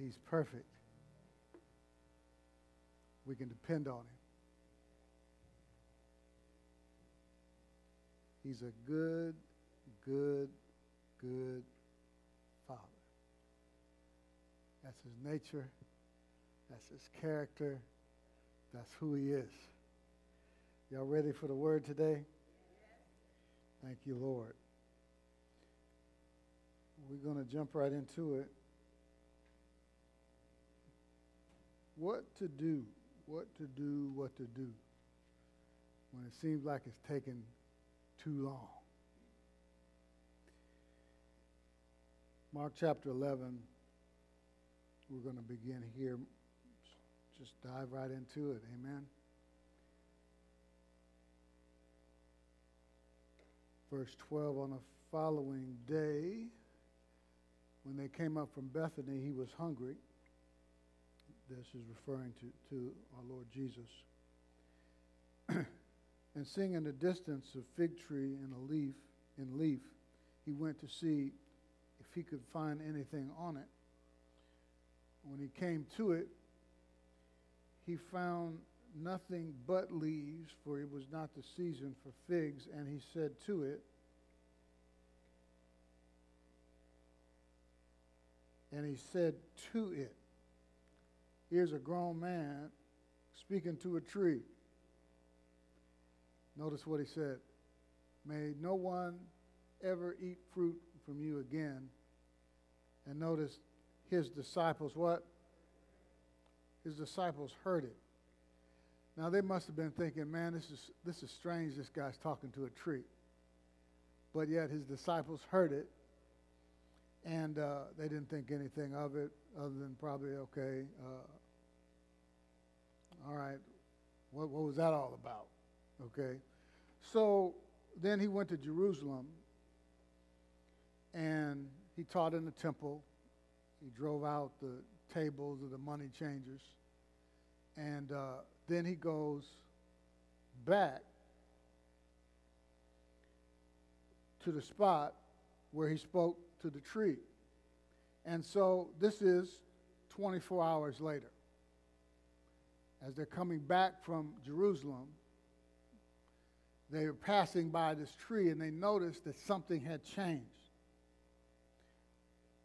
He's perfect. We can depend on him. He's a good, good, good Father. That's his nature. That's his character. That's who he is. Y'all ready for the word today? Thank you, Lord. We're going to jump right into it. What to do, what to do, what to do when it seems like it's taken too long. Mark chapter 11, we're going to begin here. Just dive right into it. Amen. Verse 12 On the following day, when they came up from Bethany, he was hungry. This is referring to, to our Lord Jesus. and seeing in the distance a fig tree and a leaf in leaf, he went to see if he could find anything on it. When he came to it, he found nothing but leaves, for it was not the season for figs, and he said to it, and he said to it, Here's a grown man speaking to a tree. Notice what he said May no one ever eat fruit from you again. And notice his disciples, what? His disciples heard it. Now they must have been thinking, man, this is, this is strange, this guy's talking to a tree. But yet his disciples heard it and uh, they didn't think anything of it other than probably, okay, uh, all right, what, what was that all about? Okay. So then he went to Jerusalem and he taught in the temple. He drove out the tables of the money changers. And uh, then he goes back to the spot where he spoke to the tree. And so this is 24 hours later. As they're coming back from Jerusalem, they were passing by this tree and they noticed that something had changed.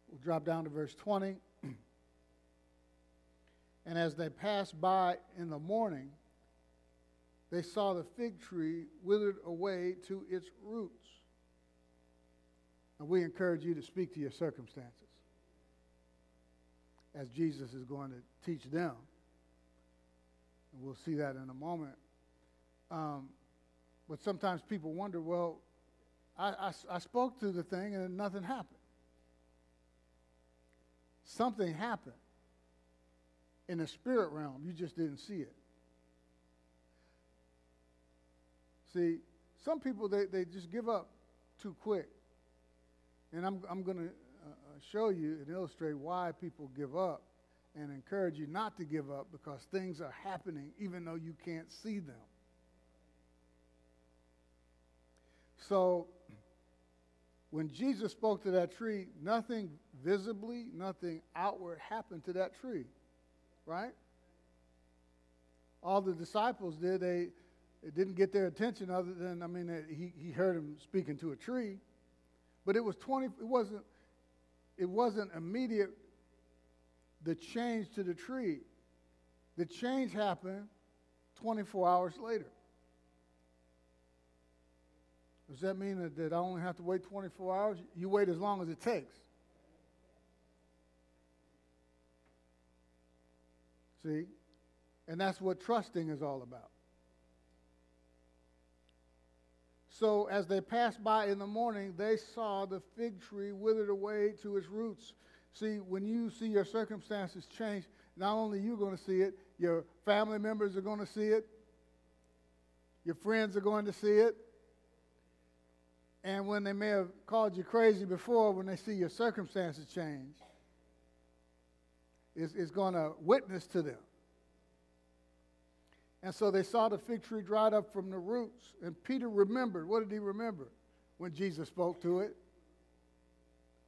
We'll drop down to verse 20. and as they passed by in the morning, they saw the fig tree withered away to its roots. And we encourage you to speak to your circumstances as Jesus is going to teach them. And we'll see that in a moment. Um, but sometimes people wonder well, I, I, I spoke to the thing and nothing happened. Something happened in the spirit realm, you just didn't see it. See, some people, they, they just give up too quick. And I'm, I'm going to show you and illustrate why people give up and encourage you not to give up because things are happening even though you can't see them. So, when Jesus spoke to that tree, nothing visibly, nothing outward happened to that tree, right? All the disciples did, they it didn't get their attention other than, I mean, he, he heard him speaking to a tree. But it was 20, it wasn't, it wasn't immediate, the change to the tree. The change happened 24 hours later. Does that mean that, that I only have to wait 24 hours? You wait as long as it takes. See? And that's what trusting is all about. So as they passed by in the morning, they saw the fig tree withered away to its roots. See, when you see your circumstances change, not only you going to see it, your family members are going to see it, your friends are going to see it. And when they may have called you crazy before, when they see your circumstances change, it's, it's going to witness to them. And so they saw the fig tree dried up from the roots. And Peter remembered. What did he remember when Jesus spoke to it?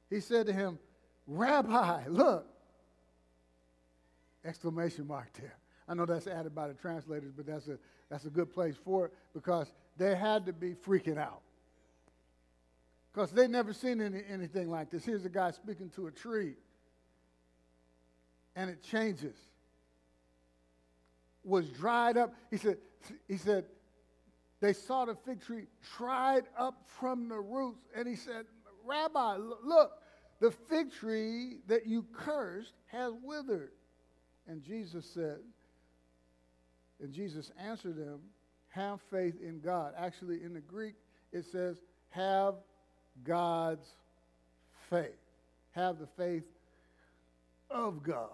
He said to him, Rabbi, look, Exclamation mark there. I know that's added by the translators, but that's a, that's a good place for it because they had to be freaking out. Because they never seen any, anything like this. Here's a guy speaking to a tree, and it changes. Was dried up. He said, he said, they saw the fig tree dried up from the roots. And he said, Rabbi, look, the fig tree that you cursed has withered. And Jesus said, and Jesus answered them, have faith in God. Actually, in the Greek, it says, have God's faith. Have the faith of God.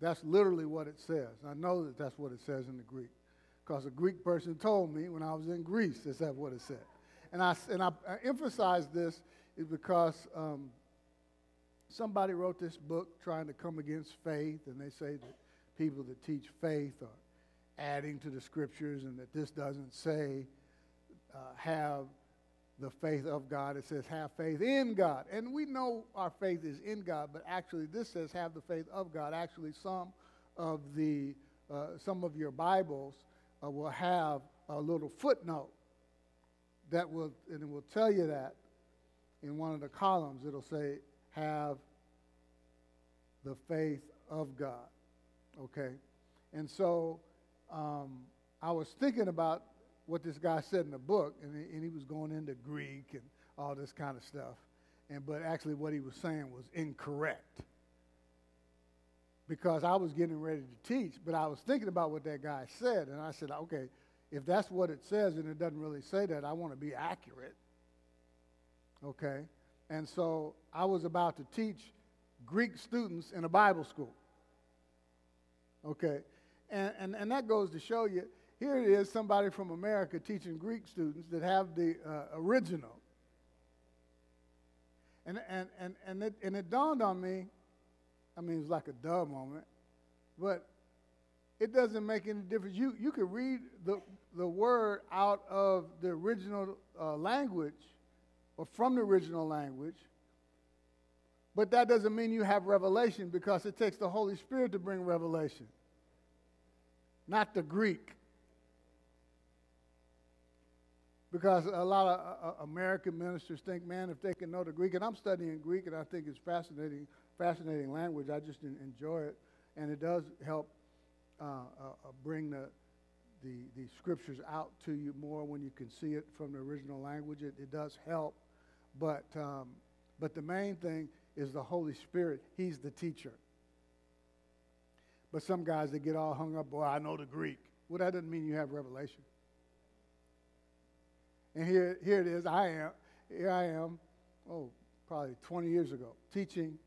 That's literally what it says. I know that that's what it says in the Greek because a Greek person told me when I was in Greece is that what it said. And I, and I, I emphasize this is because um, somebody wrote this book trying to come against faith, and they say that people that teach faith are adding to the scriptures and that this doesn't say uh, have the faith of God. It says have faith in God. And we know our faith is in God, but actually this says have the faith of God. Actually, some of the uh, some of your Bibles uh, will have a little footnote that will and it will tell you that in one of the columns. It'll say have the faith of God. Okay, and so um, I was thinking about what this guy said in the book, and he, and he was going into Greek and all this kind of stuff. And but actually, what he was saying was incorrect because I was getting ready to teach, but I was thinking about what that guy said, and I said, okay, if that's what it says and it doesn't really say that, I want to be accurate. Okay? And so I was about to teach Greek students in a Bible school. Okay? And, and, and that goes to show you here it is somebody from America teaching Greek students that have the uh, original. And, and, and, and, it, and it dawned on me, I mean, it was like a duh moment, but it doesn't make any difference. You, you could read the, the word out of the original uh, language or from the original language, but that doesn't mean you have revelation because it takes the Holy Spirit to bring revelation, not the Greek. Because a lot of uh, uh, American ministers think, man, if they can know the Greek, and I'm studying Greek, and I think it's fascinating, fascinating language. I just enjoy it, and it does help uh, uh, uh, bring the, the the scriptures out to you more when you can see it from the original language. It, it does help, but um, but the main thing is the Holy Spirit. He's the teacher. But some guys that get all hung up. Boy, I know the Greek. Well, that doesn't mean you have revelation. And here, here it is. I am. Here I am. Oh, probably 20 years ago, teaching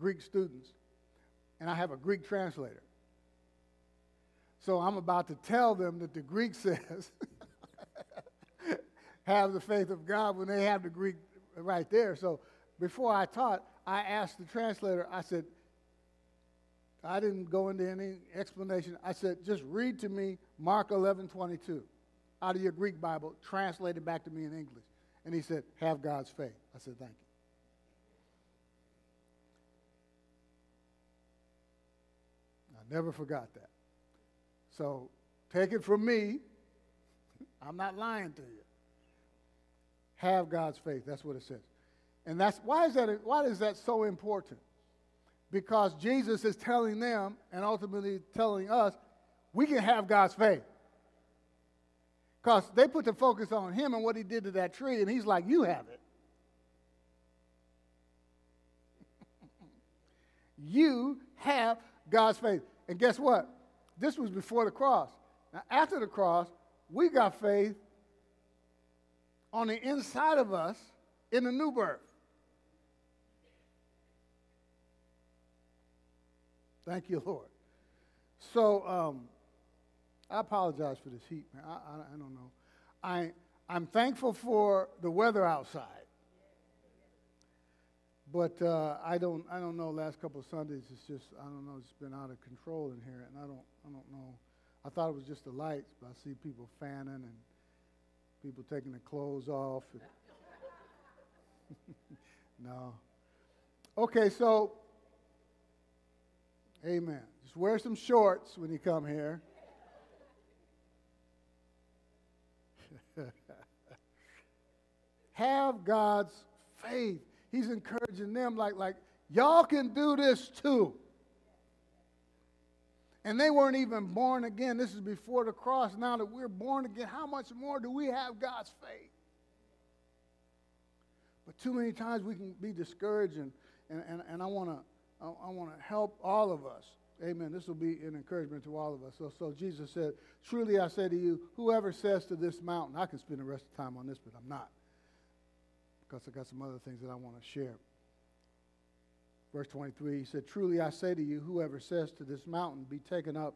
Greek students, and I have a Greek translator. So I'm about to tell them that the Greek says, have the faith of God when they have the Greek right there. So before I taught, I asked the translator, I said, I didn't go into any explanation. I said, just read to me Mark 11 22 out of your Greek Bible, translate it back to me in English. And he said, Have God's faith. I said, Thank you. I never forgot that. So take it from me. I'm not lying to you. Have God's faith. That's what it says. And that's why is that why is that so important? Because Jesus is telling them and ultimately telling us we can have God's faith. Because they put the focus on him and what he did to that tree, and he's like, You have it. you have God's faith. And guess what? This was before the cross. Now, after the cross, we got faith on the inside of us in the new birth. Thank you, Lord. So, um, I apologize for this heat, man. I, I, I don't know. I, I'm thankful for the weather outside. But uh, I don't I don't know. Last couple of Sundays, it's just I don't know. It's been out of control in here, and I don't I don't know. I thought it was just the lights, but I see people fanning and people taking their clothes off. no. Okay, so Amen. Just wear some shorts when you come here. Have God's faith. He's encouraging them like, like y'all can do this too. And they weren't even born again. This is before the cross. Now that we're born again, how much more do we have God's faith? But too many times we can be discouraged, and, and, and, and I want to I, I want to help all of us. Amen. This will be an encouragement to all of us. So, so Jesus said, Truly I say to you, whoever says to this mountain, I can spend the rest of the time on this, but I'm not. Because I got some other things that I want to share. Verse 23, he said, Truly I say to you, whoever says to this mountain, Be taken up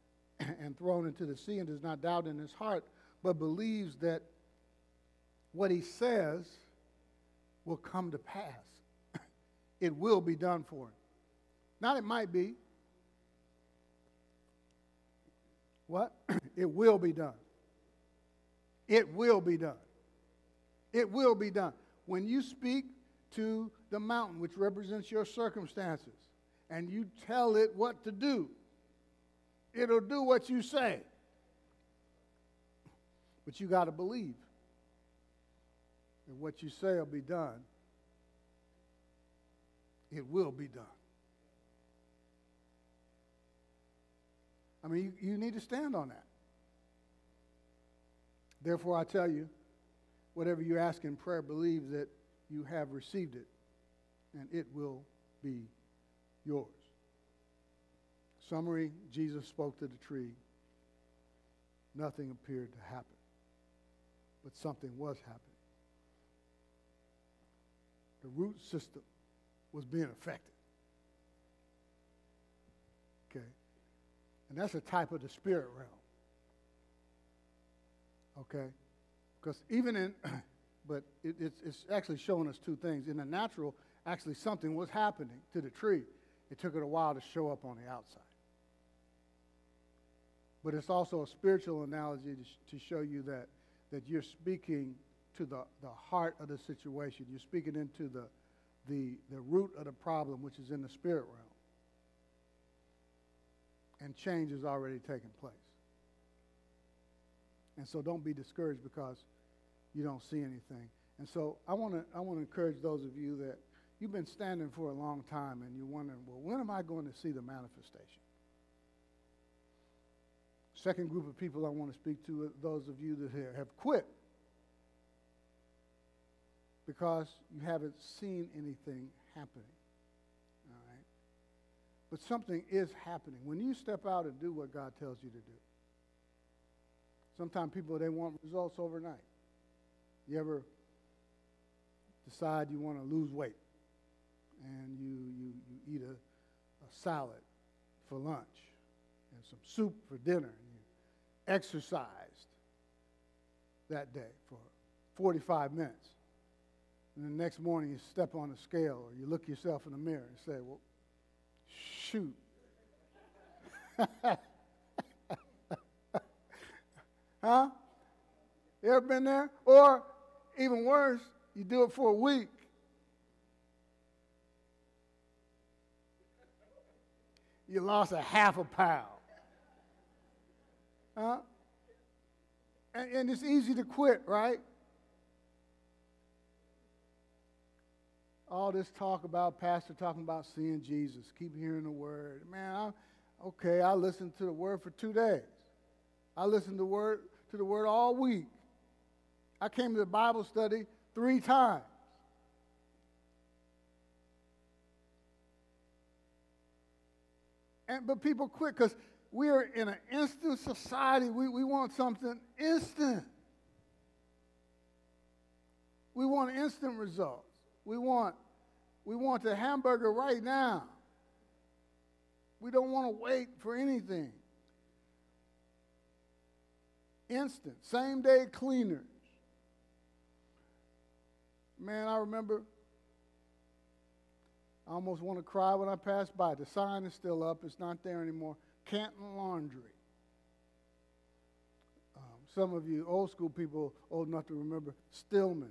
and thrown into the sea, and does not doubt in his heart, but believes that what he says will come to pass. it will be done for him. Not it might be. What? it will be done. It will be done. It will be done. When you speak to the mountain, which represents your circumstances, and you tell it what to do, it'll do what you say. But you got to believe that what you say will be done. It will be done. I mean, you, you need to stand on that. Therefore, I tell you, whatever you ask in prayer, believe that you have received it, and it will be yours. Summary Jesus spoke to the tree. Nothing appeared to happen, but something was happening. The root system was being affected. Okay? And that's a type of the spirit realm. Okay? Because even in, but it, it's, it's actually showing us two things. In the natural, actually something was happening to the tree. It took it a while to show up on the outside. But it's also a spiritual analogy to, sh- to show you that, that you're speaking to the, the heart of the situation. You're speaking into the, the, the root of the problem, which is in the spirit realm. And change is already taking place. And so don't be discouraged because you don't see anything. And so I want to I want to encourage those of you that you've been standing for a long time and you're wondering, well, when am I going to see the manifestation? Second group of people I want to speak to are those of you that have quit because you haven't seen anything happening. All right? But something is happening. When you step out and do what God tells you to do, sometimes people, they want results overnight. You ever decide you want to lose weight and you, you, you eat a, a salad for lunch and some soup for dinner and you exercised that day for 45 minutes and the next morning you step on the scale or you look yourself in the mirror and say, well, shoot. huh? You ever been there? Or even worse, you do it for a week. You lost a half a pound. Huh? And, and it's easy to quit, right? all this talk about pastor talking about seeing Jesus, keep hearing the word. Man, I, okay, I listened to the word for two days. I listened to word to the word all week. I came to the Bible study three times. And, but people quit because we are in an instant society. We, we want something instant. We want instant results. We want, we want the hamburger right now. We don't want to wait for anything. Instant, same day cleaners. Man, I remember I almost want to cry when I passed by. The sign is still up, it's not there anymore. Canton Laundry. Um, some of you old school people old enough to remember Stillman's.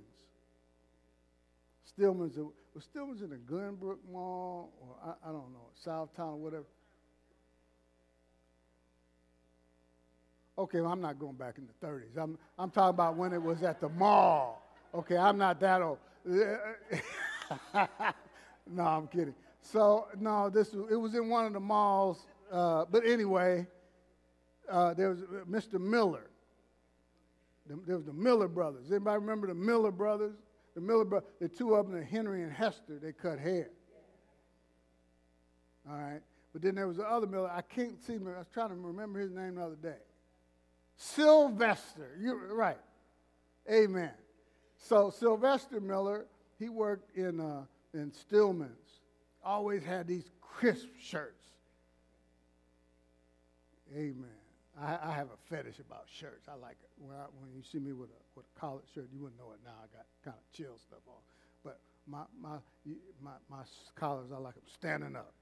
Stillman's, was Stillman's in the Glenbrook Mall, or I, I don't know, Southtown or whatever. Okay, well, I'm not going back in the 30s. I'm, I'm talking about when it was at the mall. Okay, I'm not that old. no, I'm kidding. So, no, this it was in one of the malls. Uh, but anyway, uh, there was Mr. Miller. There was the Miller brothers. Anybody remember the Miller brothers? The Miller brothers, the two of them, Henry and Hester, they cut hair. All right. But then there was the other Miller. I can't see him. I was trying to remember his name the other day. Sylvester. You're right. Amen. So Sylvester Miller, he worked in, uh, in Stillman's. Always had these crisp shirts. Amen. I, I, have a fetish about shirts. I like it. When, I, when you see me with a, with a collared shirt, you wouldn't know it now. I got kind of chill stuff on. But my, my, my, my collars, I like them standing up.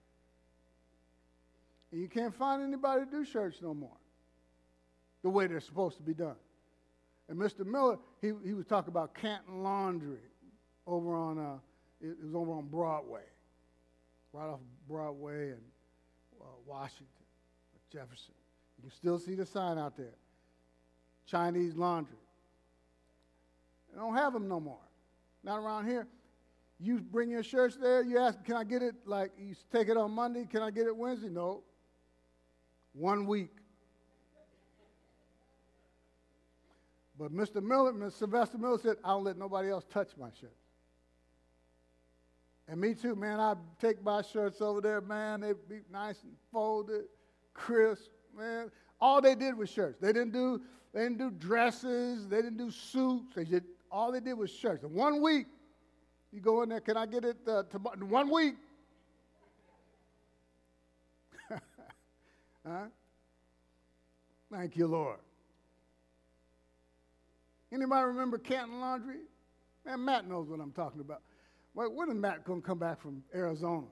And you can't find anybody to do shirts no more the way they're supposed to be done. And Mr. Miller, he, he was talking about Canton Laundry over on, uh, it, was over on Broadway, right off Broadway and uh, Washington, Jefferson. You can still see the sign out there Chinese laundry. They don't have them no more. Not around here. You bring your shirts there, you ask, can I get it? Like, you take it on Monday, can I get it Wednesday? No. One week. But Mr. Miller, Mr. Sylvester Miller said, I don't let nobody else touch my shirt. And me too, man. I take my shirts over there, man. They'd be nice and folded, crisp, man. All they did was shirts. They didn't do, they didn't do dresses. They didn't do suits. They did, all they did was shirts. One week, you go in there, can I get it uh, tomorrow? One week. huh? Thank you, Lord. Anybody remember Canton Laundry? Man, Matt knows what I'm talking about. Wait, when is Matt going to come back from Arizona?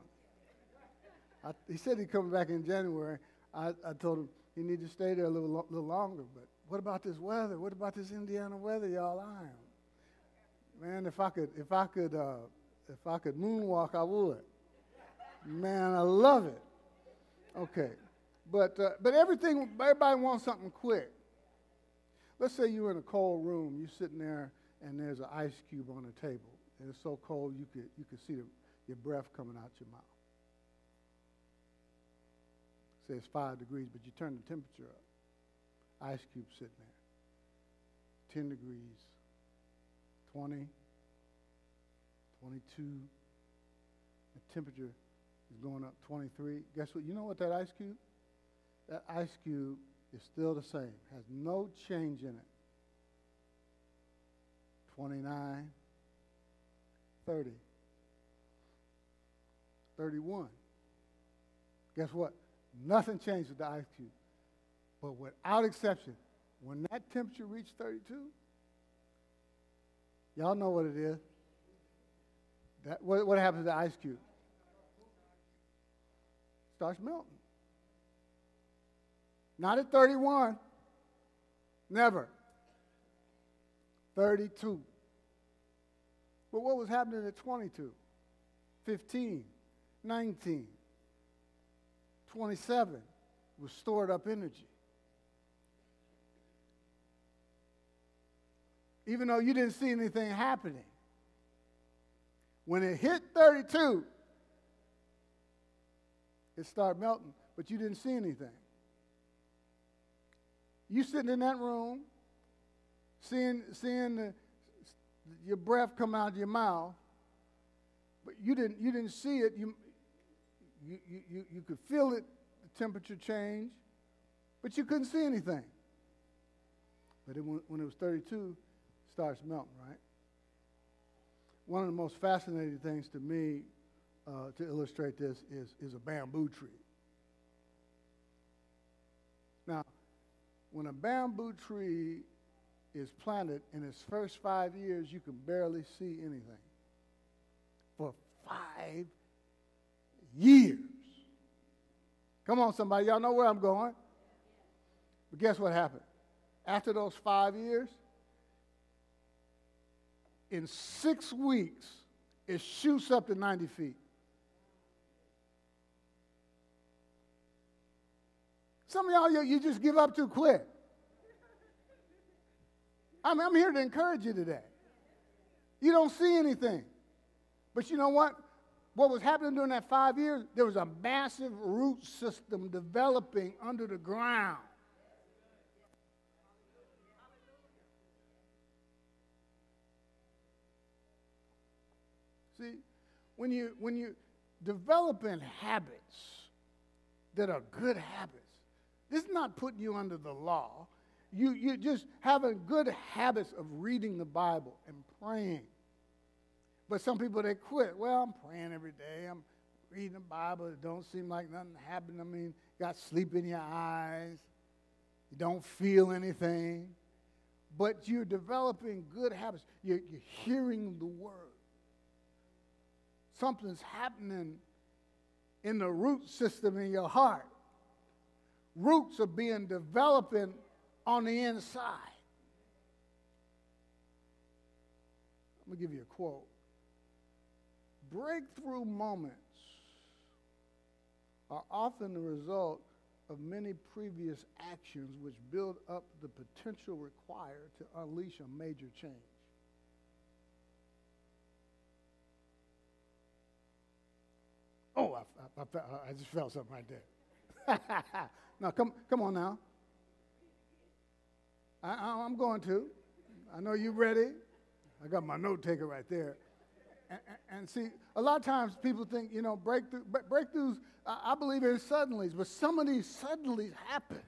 I, he said he'd come back in January. I, I told him he need to stay there a little, little longer. But what about this weather? What about this Indiana weather, y'all? I am. Man, if I could, if I could, uh, if I could moonwalk, I would. Man, I love it. Okay, but uh, but everything, everybody wants something quick. Let's say you're in a cold room, you're sitting there, and there's an ice cube on the table, and it's so cold you could, you could see the, your breath coming out your mouth. Say it's five degrees, but you turn the temperature up. Ice cube sitting there. 10 degrees, 20, 22. The temperature is going up 23. Guess what? You know what that ice cube? That ice cube is still the same, has no change in it. 29, 30, 31. Guess what? Nothing changed with the ice cube. But without exception, when that temperature reached 32, y'all know what it is. That, what, what happens to the ice cube? Starts melting. Not at 31. Never. 32. But what was happening at 22? 15, 19, 27 was stored up energy. Even though you didn't see anything happening. When it hit 32, it started melting, but you didn't see anything. You sitting in that room, seeing, seeing the, your breath come out of your mouth, but you didn't, you didn't see it. You, you, you, you could feel it, the temperature change, but you couldn't see anything. But it, when it was 32, it starts melting, right? One of the most fascinating things to me uh, to illustrate this is, is a bamboo tree. Now, when a bamboo tree is planted in its first five years, you can barely see anything. For five years. Come on, somebody. Y'all know where I'm going. But guess what happened? After those five years, in six weeks, it shoots up to 90 feet. Some of y'all, you, you just give up too quick. I'm, I'm here to encourage you today. You don't see anything. But you know what? What was happening during that five years, there was a massive root system developing under the ground. See, when you when you developing habits that are good habits, this is not putting you under the law. You you just having good habits of reading the Bible and praying. But some people they quit. Well, I'm praying every day. I'm reading the Bible. It don't seem like nothing happened. I mean, got sleep in your eyes. You don't feel anything. But you're developing good habits. You're, you're hearing the word something's happening in the root system in your heart. Roots are being developing on the inside. Let me give you a quote. Breakthrough moments are often the result of many previous actions which build up the potential required to unleash a major change. Oh, I, I, I, I just felt something right there. now, come, come on now. I, am going to. I know you're ready. I got my note taker right there. And, and, and, see, a lot of times people think, you know, breakthrough, breakthroughs, I, I believe in suddenlies, but some of these suddenlies happen.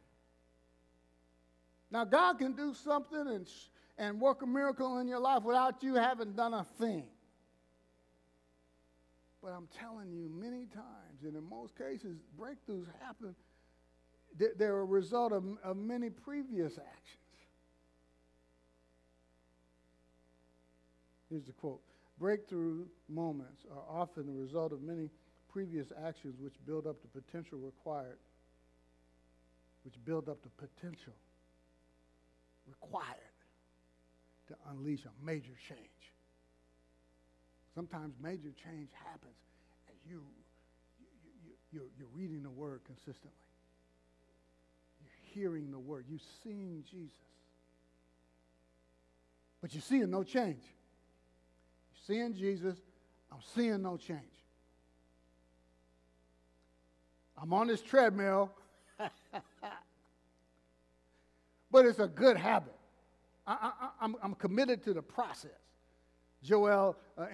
Now, God can do something and, and work a miracle in your life without you having done a thing. But I'm telling you, many times, and in most cases, breakthroughs happen. They're a result of, of many previous actions. Here's the quote Breakthrough moments are often the result of many previous actions which build up the potential required, which build up the potential required to unleash a major change. Sometimes major change happens as you, you, you, you're, you're reading the word consistently. You're hearing the word. You're seeing Jesus. But you're seeing no change. You're seeing Jesus. I'm seeing no change. I'm on this treadmill, but it's a good habit. I, am committed to the process. Joel uh,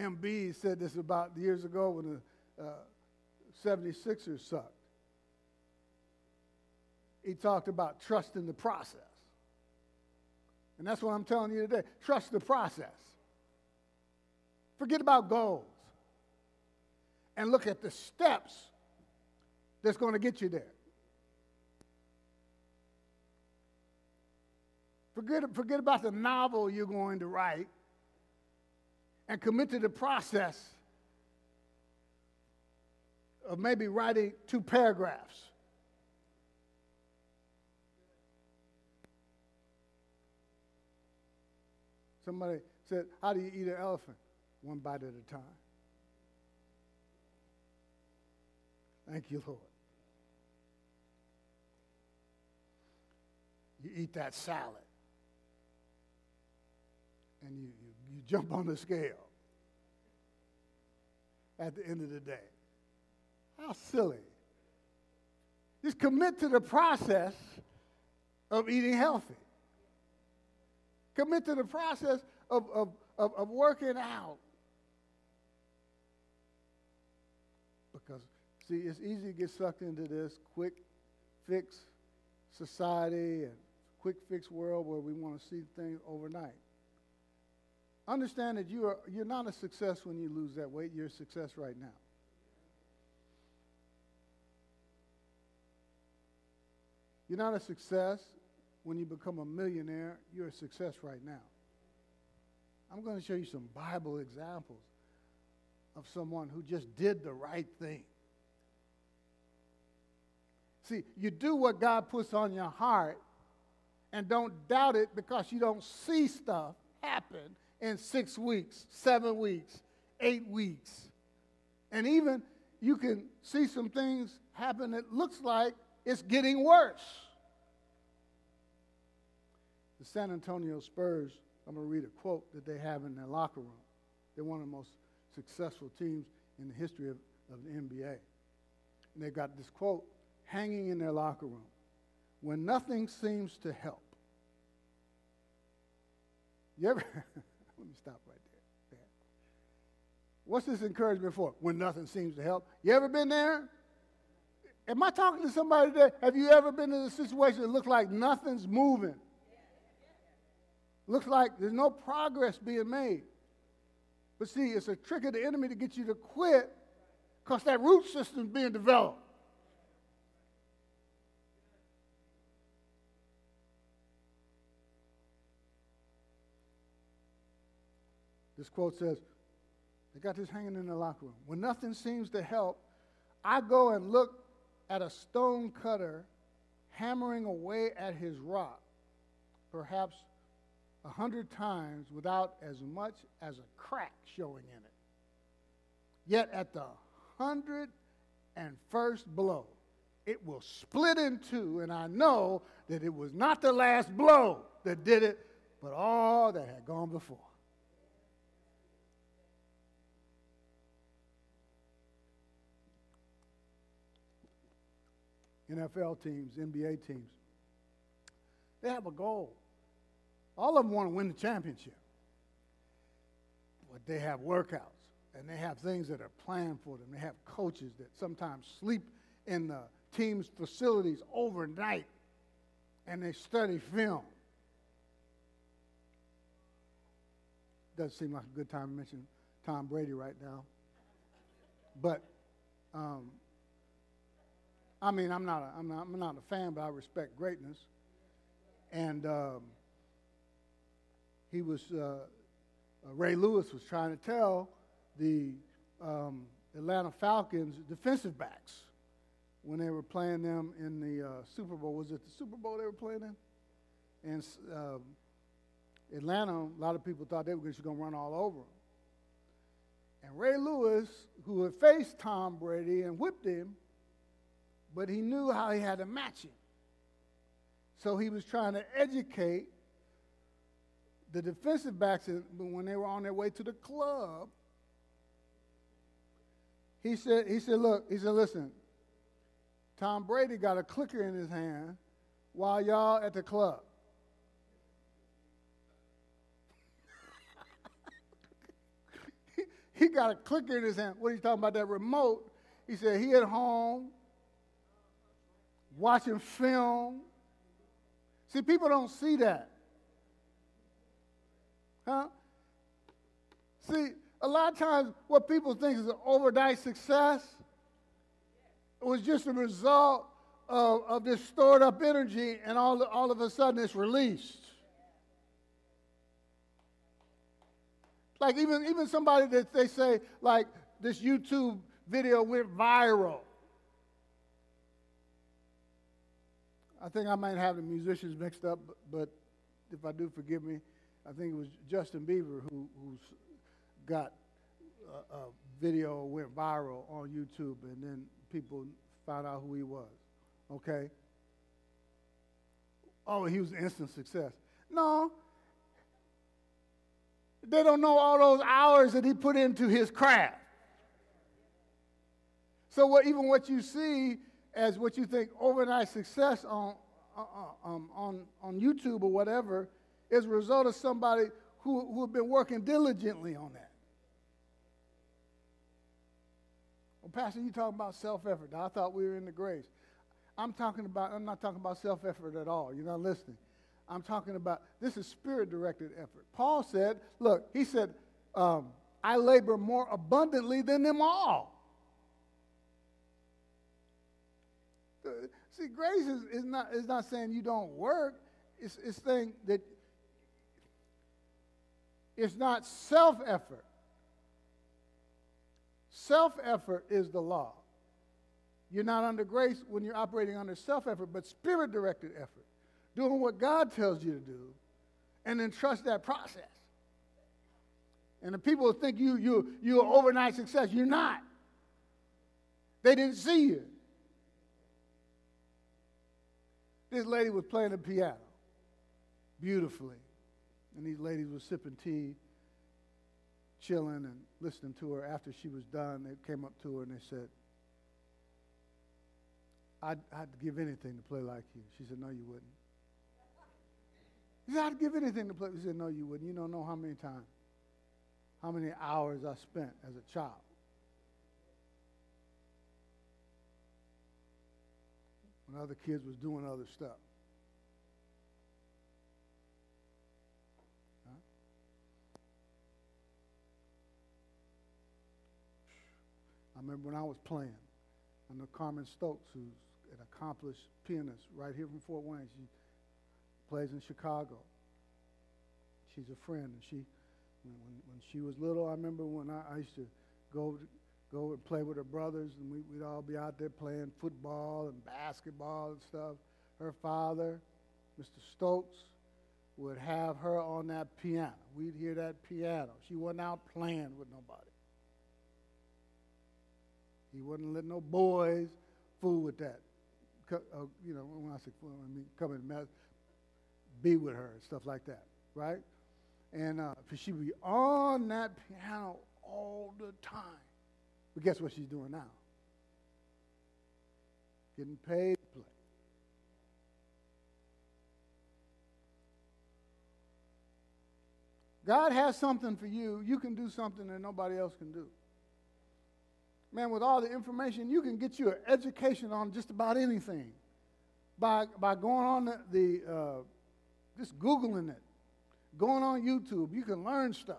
said this about years ago when the uh, 76ers sucked. He talked about trusting the process. And that's what I'm telling you today. Trust the process. Forget about goals. And look at the steps that's going to get you there. Forget, forget about the novel you're going to write and commit to the process of maybe writing two paragraphs. Somebody said, How do you eat an elephant? One bite at a time. Thank you, Lord. You eat that salad and you, you, you jump on the scale at the end of the day. How silly. Just commit to the process of eating healthy. Commit to the process of, of, of, of working out. Because, see, it's easy to get sucked into this quick fix society and quick fix world where we want to see things overnight. Understand that you are, you're not a success when you lose that weight. You're a success right now. You're not a success when you become a millionaire. You're a success right now. I'm going to show you some Bible examples of someone who just did the right thing. See, you do what God puts on your heart and don't doubt it because you don't see stuff happen in six weeks, seven weeks, eight weeks. And even you can see some things happen that looks like it's getting worse. The San Antonio Spurs I'm going to read a quote that they have in their locker room. They're one of the most successful teams in the history of, of the NBA. And they've got this quote hanging in their locker room When nothing seems to help. You ever, me stop right there. What's this encouragement for? When nothing seems to help. You ever been there? Am I talking to somebody that have you ever been in a situation that looks like nothing's moving? Looks like there's no progress being made. But see, it's a trick of the enemy to get you to quit because that root system's being developed. This quote says, they got this hanging in the locker room. When nothing seems to help, I go and look at a stone cutter hammering away at his rock, perhaps a hundred times without as much as a crack showing in it. Yet at the hundred and first blow, it will split in two, and I know that it was not the last blow that did it, but all that had gone before. NFL teams, NBA teams, they have a goal. All of them want to win the championship. But they have workouts and they have things that are planned for them. They have coaches that sometimes sleep in the team's facilities overnight and they study film. Doesn't seem like a good time to mention Tom Brady right now. But um, I mean, I'm not, a, I'm, not, I'm not a fan, but I respect greatness. And um, he was, uh, uh, Ray Lewis was trying to tell the um, Atlanta Falcons defensive backs when they were playing them in the uh, Super Bowl. Was it the Super Bowl they were playing in? And um, Atlanta, a lot of people thought they were just going to run all over them. And Ray Lewis, who had faced Tom Brady and whipped him, but he knew how he had to match it. So he was trying to educate the defensive backs when they were on their way to the club. He said, he said, look, he said, listen, Tom Brady got a clicker in his hand while y'all at the club. he got a clicker in his hand. What are you talking about? That remote. He said he at home watching film. See, people don't see that. Huh? See, a lot of times what people think is an overnight success was just a result of, of this stored up energy, and all, all of a sudden it's released. Like even, even somebody that they say, like, this YouTube video went viral. I think I might have the musicians mixed up, but if I do, forgive me. I think it was Justin Bieber who who's got a, a video went viral on YouTube, and then people found out who he was. Okay. Oh, he was an instant success. No. They don't know all those hours that he put into his craft. So what, even what you see as what you think overnight success on, uh, uh, um, on, on YouTube or whatever is a result of somebody who, who have been working diligently on that. Well, Pastor, you talking about self-effort. I thought we were in the grace. I'm talking about, I'm not talking about self-effort at all. You're not listening. I'm talking about, this is spirit-directed effort. Paul said, look, he said, um, I labor more abundantly than them all. See, grace is, is, not, is not saying you don't work. It's, it's saying that it's not self effort. Self effort is the law. You're not under grace when you're operating under self effort, but spirit directed effort. Doing what God tells you to do, and then trust that process. And the people think you, you, you're overnight success. You're not. They didn't see you. This lady was playing the piano beautifully. and these ladies were sipping tea, chilling and listening to her. After she was done, they came up to her and they said, I'd, I'd give anything to play like you. She said, No, you wouldn't. He said, I'd give anything to play. He said, No, you wouldn't. You don't know how many times, how many hours I spent as a child. When other kids was doing other stuff. I remember when I was playing. I know Carmen Stokes, who's an accomplished pianist right here from Fort Wayne. She plays in Chicago. She's a friend, and she, when, when, when she was little, I remember when I, I used to go go and play with her brothers, and we, we'd all be out there playing football and basketball and stuff. Her father, Mr. Stokes, would have her on that piano. We'd hear that piano. She wasn't out playing with nobody. He wouldn't let no boys fool with that. Uh, you know, when I say fool, I mean come and mess, be with her and stuff like that, right? And uh, she would be on that piano all the time. But guess what she's doing now? Getting paid to play. God has something for you. You can do something that nobody else can do man, with all the information, you can get you an education on just about anything by, by going on the, the uh, just Googling it, going on YouTube. You can learn stuff.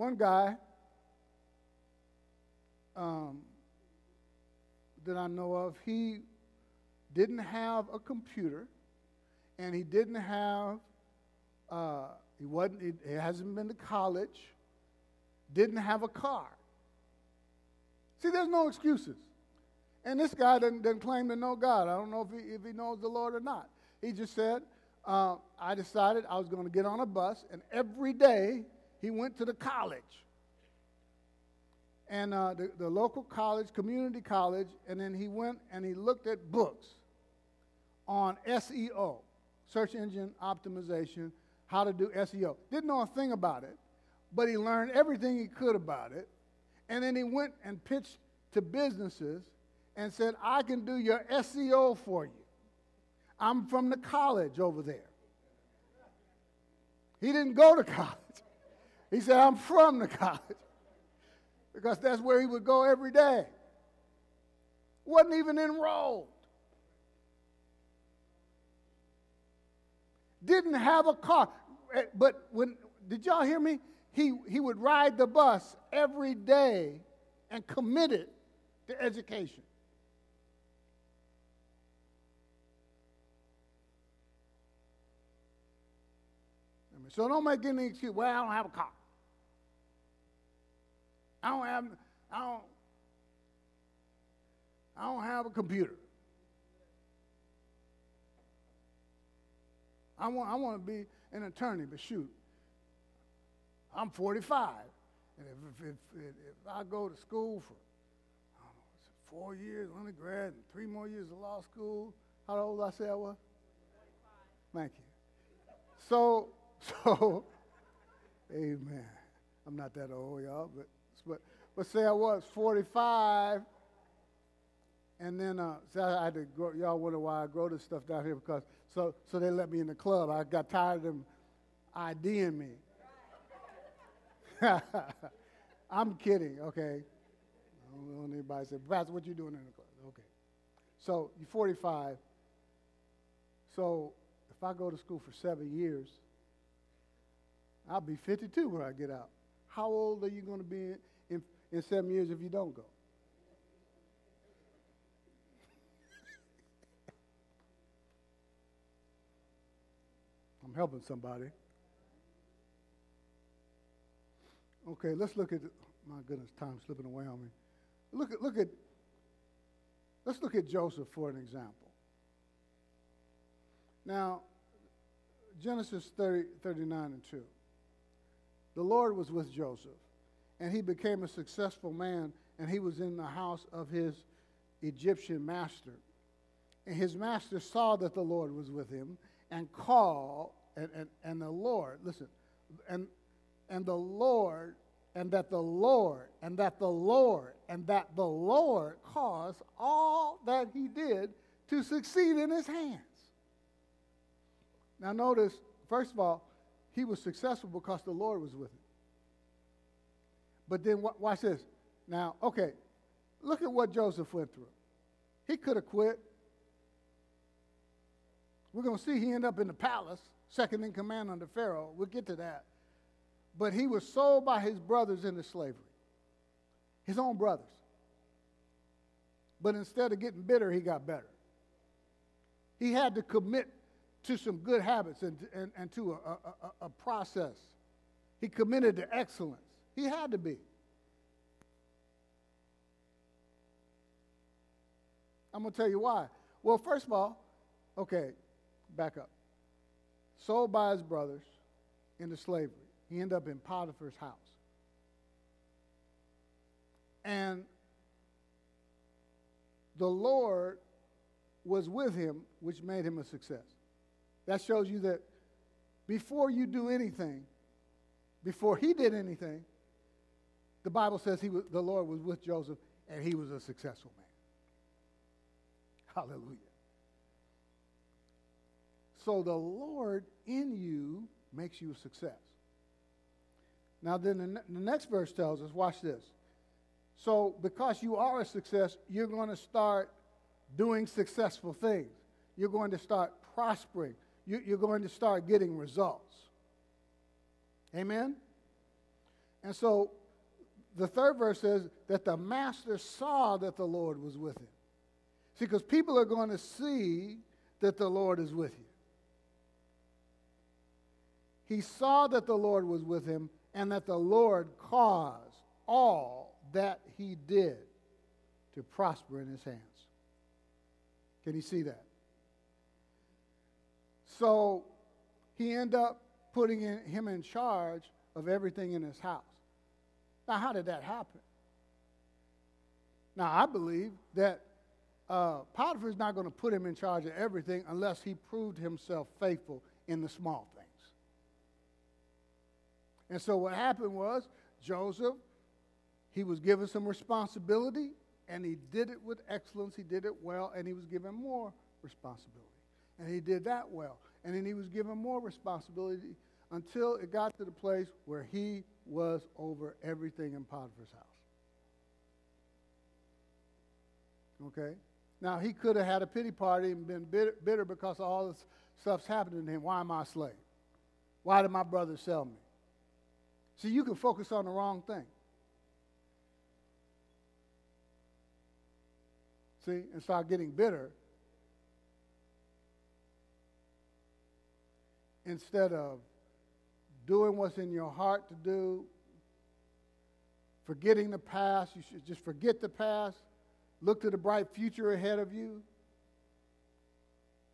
One guy um, that I know of, he didn't have a computer and he didn't have, uh, he wasn't, he hasn't been to college didn't have a car. See, there's no excuses. And this guy didn't, doesn't claim to know God. I don't know if he, if he knows the Lord or not. He just said, uh, I decided I was going to get on a bus, and every day he went to the college. And uh, the, the local college, community college, and then he went and he looked at books on SEO, search engine optimization, how to do SEO. Didn't know a thing about it but he learned everything he could about it. And then he went and pitched to businesses and said, I can do your SEO for you. I'm from the college over there. He didn't go to college. He said, I'm from the college. Because that's where he would go every day. Wasn't even enrolled. Didn't have a car. Eh, but when, did y'all hear me? he, he would ride the bus every day and committed to education. So don't make any excuse. Well, I don't have a car. I don't have. I don't. I don't have a computer. I want. I want to be an attorney, but shoot, I'm 45. And if, if, if, if I go to school for know, four years undergrad and three more years of law school, how old I say I was? 45. Thank you. So, so, amen. I'm not that old, y'all, but, but, but say I was 45, and then uh, so I had to grow, y'all wonder why I grow this stuff down here because so so they let me in the club. I got tired of them IDing me. I'm kidding, okay? I don't anybody say, Pastor, what you doing in the club? Okay. So you're 45. So if I go to school for seven years, I'll be 52 when I get out. How old are you going to be in, seven years if you don't go? I'm helping somebody. Okay, let's look at, my goodness, time slipping away on me. Look at, look at, let's look at Joseph for an example. Now, Genesis 30, 39 and 2. The Lord was with Joseph, and he became a successful man, and he was in the house of his Egyptian master. And his master saw that the Lord was with him and called, and, and, and the Lord, listen, and, and the Lord, and that the Lord, and that the Lord, and that the Lord caused all that he did to succeed in his hands. Now, notice, first of all, he was successful because the Lord was with him. But then, watch this. Now, okay, look at what Joseph went through. He could have quit. We're going to see he end up in the palace, second in command under Pharaoh. We'll get to that. But he was sold by his brothers into slavery, his own brothers. But instead of getting bitter, he got better. He had to commit to some good habits and, and, and to a, a, a process. He committed to excellence. He had to be. I'm going to tell you why. Well, first of all, okay, back up. Sold by his brothers into slavery. He ended up in Potiphar's house. And the Lord was with him, which made him a success. That shows you that before you do anything, before he did anything, the Bible says he was, the Lord was with Joseph and he was a successful man. Hallelujah. So the Lord in you makes you a success. Now, then the, the next verse tells us watch this. So, because you are a success, you're going to start doing successful things. You're going to start prospering. You, you're going to start getting results. Amen? And so, the third verse says that the master saw that the Lord was with him. See, because people are going to see that the Lord is with you. He saw that the Lord was with him and that the Lord caused all that he did to prosper in his hands. Can you see that? So he ended up putting in, him in charge of everything in his house. Now, how did that happen? Now, I believe that uh, Potiphar's not going to put him in charge of everything unless he proved himself faithful in the small things. And so what happened was Joseph, he was given some responsibility and he did it with excellence. He did it well and he was given more responsibility. And he did that well. And then he was given more responsibility until it got to the place where he was over everything in Potiphar's house. Okay? Now, he could have had a pity party and been bitter, bitter because all this stuff's happening to him. Why am I a slave? Why did my brother sell me? See, you can focus on the wrong thing. See, and start getting bitter instead of doing what's in your heart to do, forgetting the past. You should just forget the past Look to the bright future ahead of you.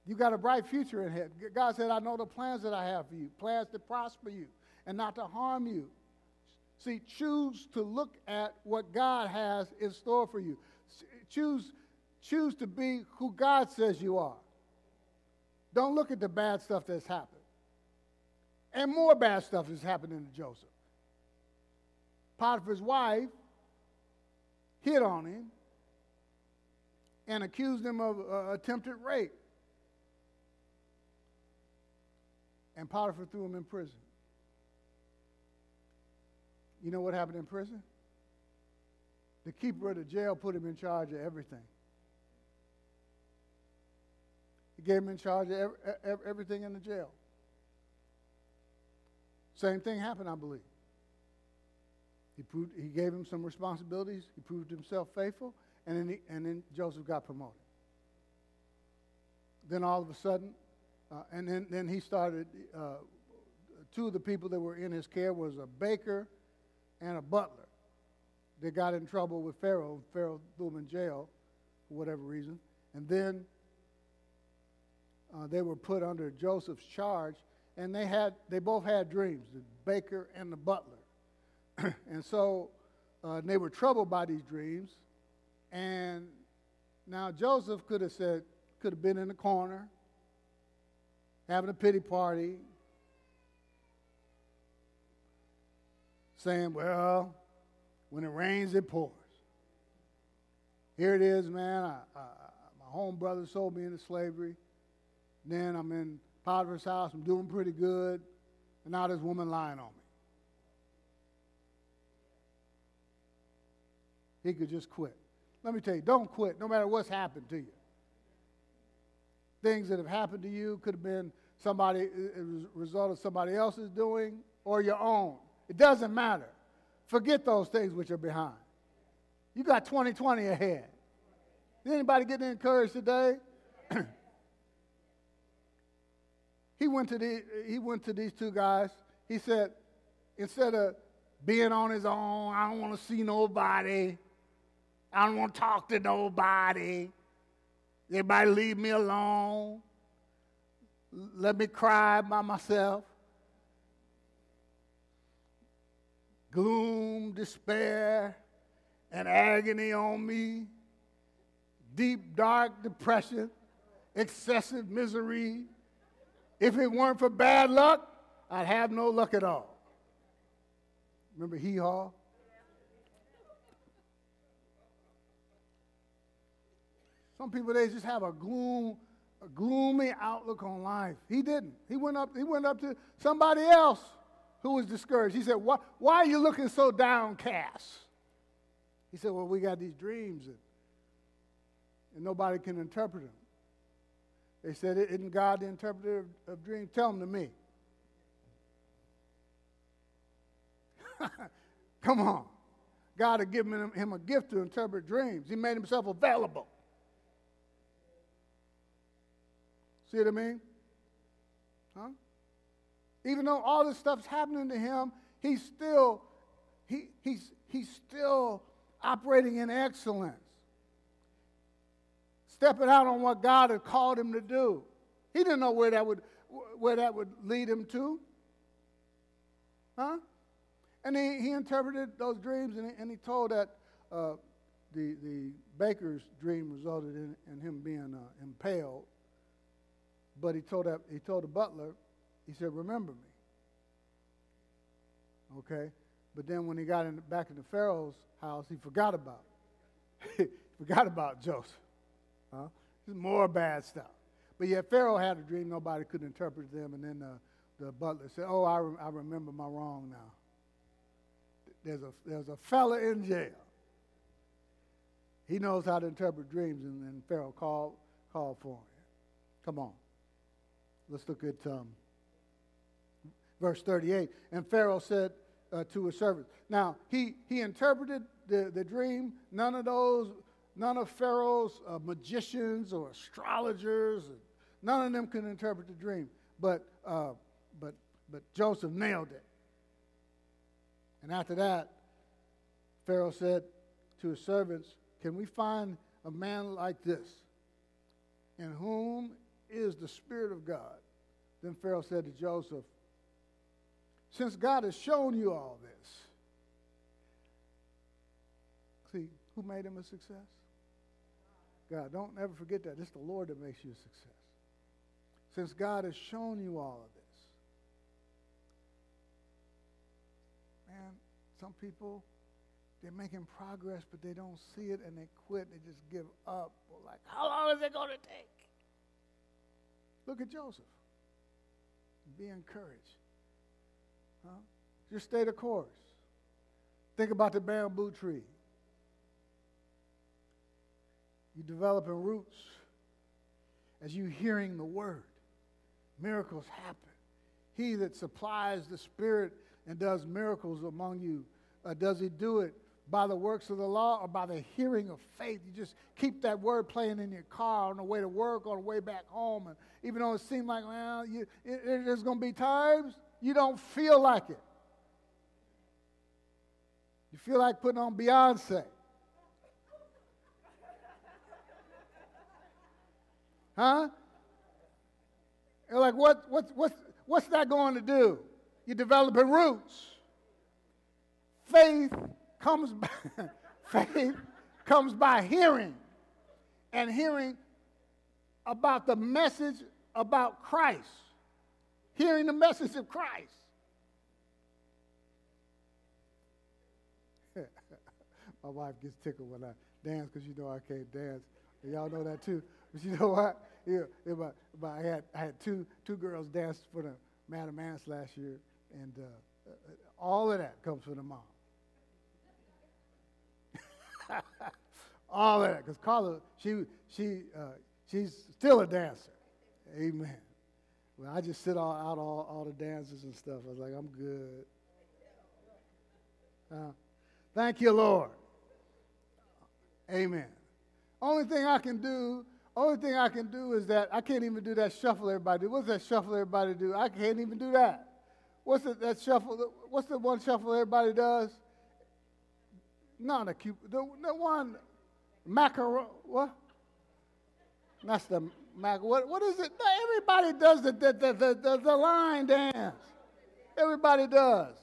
You got a bright future ahead. God said, I know the plans that I have for you plans to prosper you and not to harm you. See, choose to look at what God has in store for you. Choose, choose to be who God says you are. Don't look at the bad stuff that's happened. And more bad stuff is happening to Joseph. Potiphar's wife hit on him and accused him of uh, attempted rape. And Potiphar threw him in prison. You know what happened in prison? The keeper of the jail put him in charge of everything. He gave him in charge of every, everything in the jail. Same thing happened, I believe. He, proved, he gave him some responsibilities. He proved himself faithful. And then, he, and then Joseph got promoted. Then all of a sudden, uh, and then, then he started, uh, two of the people that were in his care was a baker and a butler. They got in trouble with Pharaoh. Pharaoh threw them in jail for whatever reason. And then uh, they were put under Joseph's charge, and they had they both had dreams, the baker and the butler. and so uh, they were troubled by these dreams, and now Joseph could have said, could have been in the corner, having a pity party, saying, Well, when it rains, it pours. Here it is, man. I, I, my home brother sold me into slavery. Then I'm in Potiphar's house. I'm doing pretty good. And now this woman lying on me. He could just quit. Let me tell you, don't quit no matter what's happened to you. Things that have happened to you could have been somebody, a result of somebody else's doing or your own. It doesn't matter. Forget those things which are behind. You got 2020 ahead. Is anybody getting encouraged today? he went to the, he went to these two guys. He said, instead of being on his own, I don't want to see nobody. I don't want to talk to nobody. Everybody leave me alone. Let me cry by myself. Gloom, despair, and agony on me. Deep, dark depression, excessive misery. If it weren't for bad luck, I'd have no luck at all. Remember Hee Haw? Some people they just have a gloom, a gloomy outlook on life. He didn't. He went up. He went up to somebody else who was discouraged. He said, "Why, why are you looking so downcast?" He said, "Well, we got these dreams, and, and nobody can interpret them." They said, "Isn't God the interpreter of, of dreams? Tell them to me." Come on. God had given him, him a gift to interpret dreams. He made himself available. See what I mean? Huh? Even though all this stuff's happening to him, he's still he, he's, he's still operating in excellence. Stepping out on what God had called him to do. He didn't know where that would where that would lead him to. Huh? And he, he interpreted those dreams and he, and he told that uh, the, the baker's dream resulted in, in him being uh, impaled but he told, that, he told the butler, he said, Remember me. Okay? But then when he got in, back in the Pharaoh's house, he forgot about he forgot about Joseph. Huh? There's more bad stuff. But yet Pharaoh had a dream, nobody could interpret them, and then the, the butler said, Oh, I, re- I remember my wrong now. There's a, there's a fella in jail. He knows how to interpret dreams, and then Pharaoh called, called for him. Come on. Let's look at um, verse 38. And Pharaoh said uh, to his servants, Now, he, he interpreted the, the dream. None of those, none of Pharaoh's uh, magicians or astrologers, none of them can interpret the dream. But, uh, but, but Joseph nailed it. And after that, Pharaoh said to his servants, Can we find a man like this in whom is the Spirit of God. Then Pharaoh said to Joseph, Since God has shown you all this, see, who made him a success? God. Don't ever forget that. It's the Lord that makes you a success. Since God has shown you all of this, man, some people, they're making progress, but they don't see it and they quit. They just give up. Like, how long is it going to take? Look at Joseph. Be encouraged. Huh? Just stay the course. Think about the bamboo tree. You developing roots as you hearing the word. Miracles happen. He that supplies the Spirit and does miracles among you, uh, does he do it by the works of the law or by the hearing of faith. You just keep that word playing in your car on the way to work, on the way back home. And even though it seems like, well, you, it, there's going to be times you don't feel like it. You feel like putting on Beyonce. Huh? You're like, what, what, what's, what's that going to do? You're developing roots. Faith comes by faith comes by hearing, and hearing about the message about Christ, hearing the message of Christ. My wife gets tickled when I dance because you know I can't dance. Y'all know that too. But you know what? Yeah, but, but I had I had two two girls dance for the Mad Ants last year, and uh, all of that comes from the mom. all of that, because Carla, she she uh, she's still a dancer. Amen. Well, I just sit all, out all, all the dances and stuff. I was like, I'm good. Uh, thank you, Lord. Amen. Only thing I can do, only thing I can do is that I can't even do that shuffle everybody do. What's that shuffle everybody do? I can't even do that. What's the, that shuffle? What's the one shuffle everybody does? Not a cute. The, the one, macaron. What? That's the mac. What, what is it? Everybody does the, the, the, the, the line dance. Everybody does.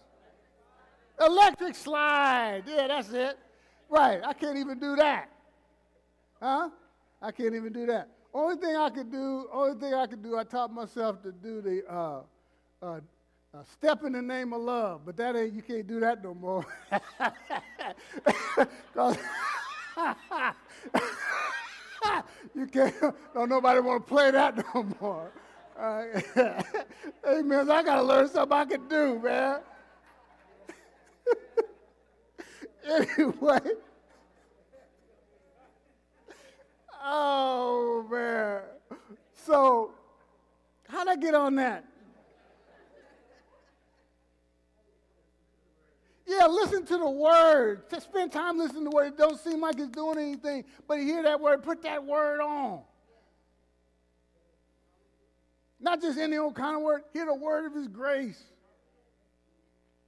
Electric slide. Yeah, that's it. Right. I can't even do that. Huh? I can't even do that. Only thing I could do, only thing I could do, I taught myself to do the uh, uh, uh, step in the name of love, but that ain't, you can't do that no more. you can't, don't nobody want to play that no more. Uh, I got to learn something I can do, man. anyway. Oh, man. So, how'd I get on that? Yeah, listen to the word. Just spend time listening to the word. It don't seem like it's doing anything, but hear that word, put that word on. Not just any old kind of word, hear the word of his grace.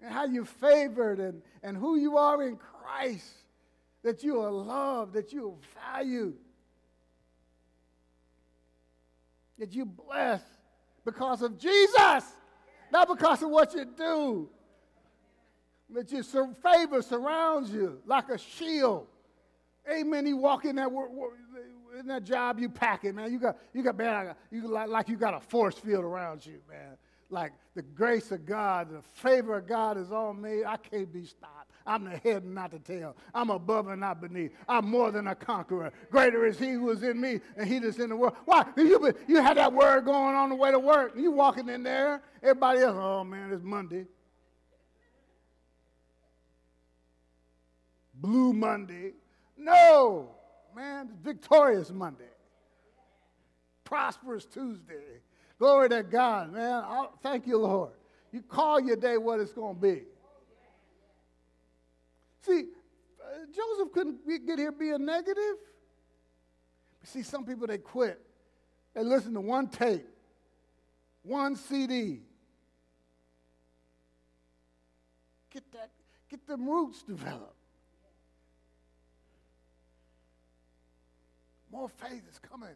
And how you're favored and, and who you are in Christ. That you are loved, that you are valued. That you bless because of Jesus, not because of what you do that your favor surrounds you like a shield. Amen. You walk in that in that job you packing, man. You got you got man, you like, like you got a force field around you, man. Like the grace of God, the favor of God is on me. I can't be stopped. I'm the head and not the tail. I'm above and not beneath. I'm more than a conqueror. Greater is He who is in me and He that's in the world. Why? You, you had that word going on the way to work. You walking in there. Everybody else, oh man, it's Monday. Blue Monday. No, man, victorious Monday. Prosperous Tuesday. Glory to God, man. I'll, thank you, Lord. You call your day what it's going to be. See, uh, Joseph couldn't get here being negative. See, some people, they quit. They listen to one tape, one CD. Get that, get them roots developed. More faith is coming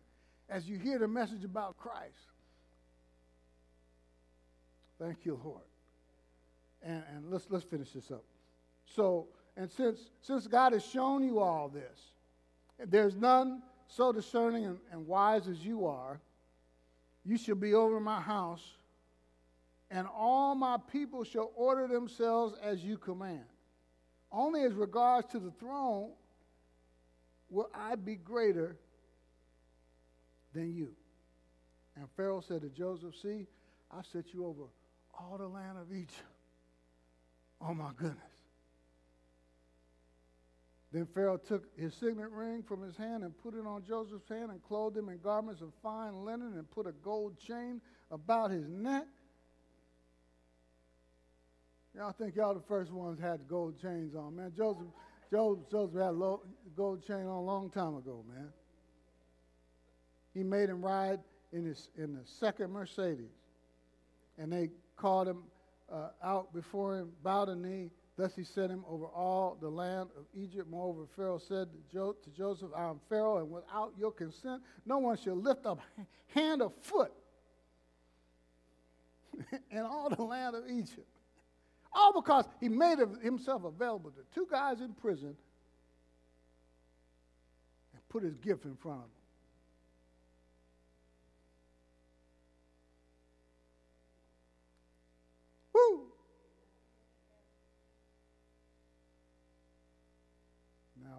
as you hear the message about Christ. Thank you, Lord. And, and let's, let's finish this up. So, and since, since God has shown you all this, there's none so discerning and, and wise as you are, you shall be over my house, and all my people shall order themselves as you command. Only as regards to the throne will I be greater than you. And Pharaoh said to Joseph, See, I've set you over all the land of Egypt. Oh my goodness. Then Pharaoh took his signet ring from his hand and put it on Joseph's hand and clothed him in garments of fine linen and put a gold chain about his neck. Y'all think y'all the first ones had gold chains on, man. Joseph, Joseph, Joseph had a gold chain on a long time ago, man. He made him ride in, his, in the second Mercedes. And they called him uh, out before him, bowed a knee. Thus he sent him over all the land of Egypt. Moreover, Pharaoh said to, jo- to Joseph, I am Pharaoh, and without your consent, no one shall lift up hand or foot in all the land of Egypt. All because he made himself available to two guys in prison and put his gift in front of them. Now,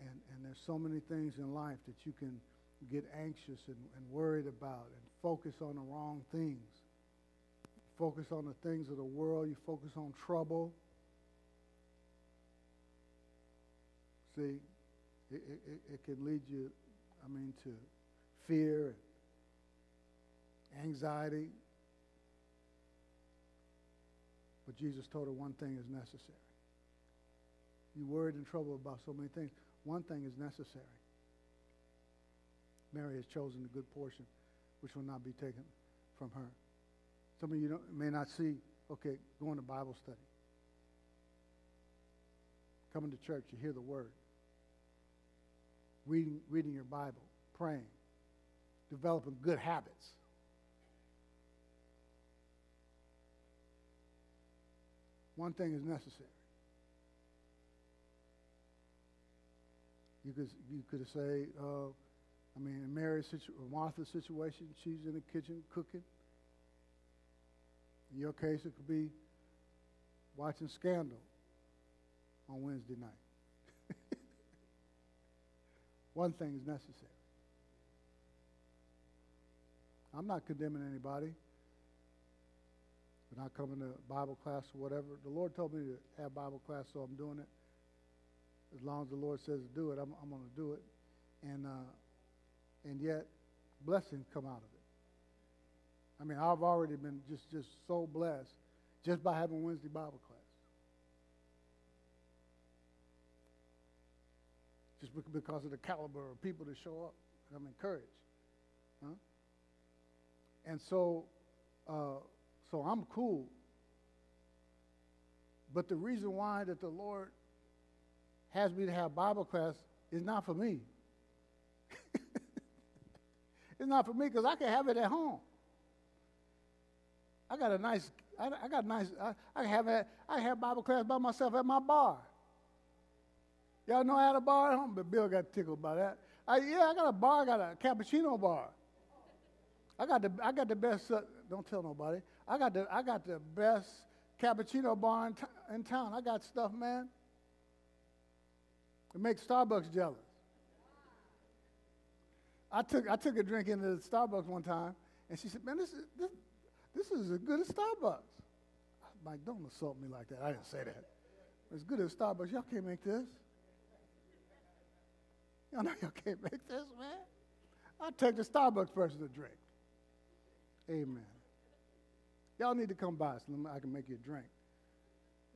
And, and there's so many things in life that you can get anxious and, and worried about and focus on the wrong things. Focus on the things of the world. You focus on trouble. See, it, it, it can lead you, I mean, to fear and anxiety. But Jesus told her one thing is necessary. You worried and troubled about so many things. One thing is necessary. Mary has chosen the good portion, which will not be taken from her. Some of you may not see, okay, going to Bible study. Coming to church, you hear the word. Reading, reading your Bible, praying, developing good habits. One thing is necessary. You could you could say, uh, I mean, in Mary's situ- Martha's situation, she's in the kitchen cooking. In your case, it could be watching Scandal on Wednesday night. One thing is necessary. I'm not condemning anybody for not coming to Bible class or whatever. The Lord told me to have Bible class, so I'm doing it. As long as the Lord says to do it, I'm, I'm going to do it. And, uh, and yet, blessings come out of it. I mean, I've already been just, just so blessed just by having Wednesday Bible class. Just because of the caliber of people that show up. I'm encouraged. Huh? And so, uh, so I'm cool. But the reason why that the Lord has me to have Bible class is not for me. it's not for me because I can have it at home. I got a nice, I, I got a nice, I, I have a, I have Bible class by myself at my bar. Y'all know I had a bar at home, but Bill got tickled by that. I, yeah, I got a bar, I got a cappuccino bar. I got the, I got the best. Uh, don't tell nobody. I got the, I got the best cappuccino bar in, t- in town. I got stuff, man. It makes Starbucks jealous. I took, I took a drink into Starbucks one time, and she said, Man, this is, this, this is as good as Starbucks. I'm like, don't assault me like that. I didn't say that. As good as Starbucks. Y'all can't make this. Y'all know y'all can't make this, man. I'll take the Starbucks person to drink. Amen. Y'all need to come by so I can make you a drink.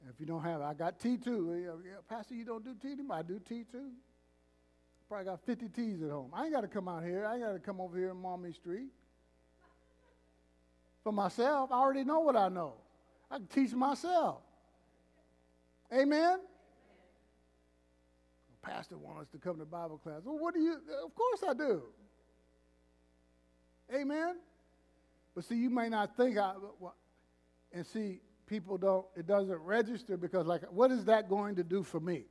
If you don't have it, I got T2. Pastor, you don't do tea anymore? I do T2. Probably got 50 T's at home. I ain't got to come out here. I ain't got to come over here in Maumee Street. For myself, I already know what I know. I can teach myself. Amen? pastor wants us to come to Bible class. Well, what do you? Of course I do. Amen? But see, you may not think I, and see, people don't, it doesn't register because, like, what is that going to do for me?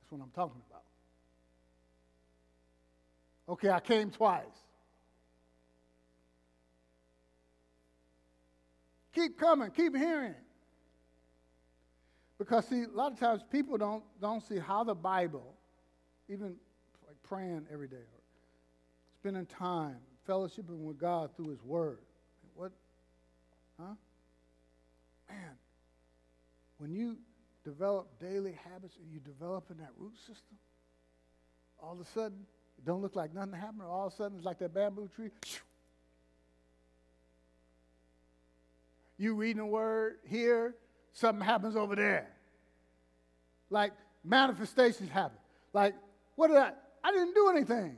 That's what I'm talking about. Okay, I came twice. Keep coming, keep hearing. Because see, a lot of times people don't don't see how the Bible, even like praying every day or spending time, fellowshipping with God through His Word. What? Huh? Man, when you develop daily habits and you develop in that root system, all of a sudden, it don't look like nothing happened. All of a sudden, it's like that bamboo tree. You reading the word here, something happens over there. Like manifestations happen. Like, what did I? I didn't do anything.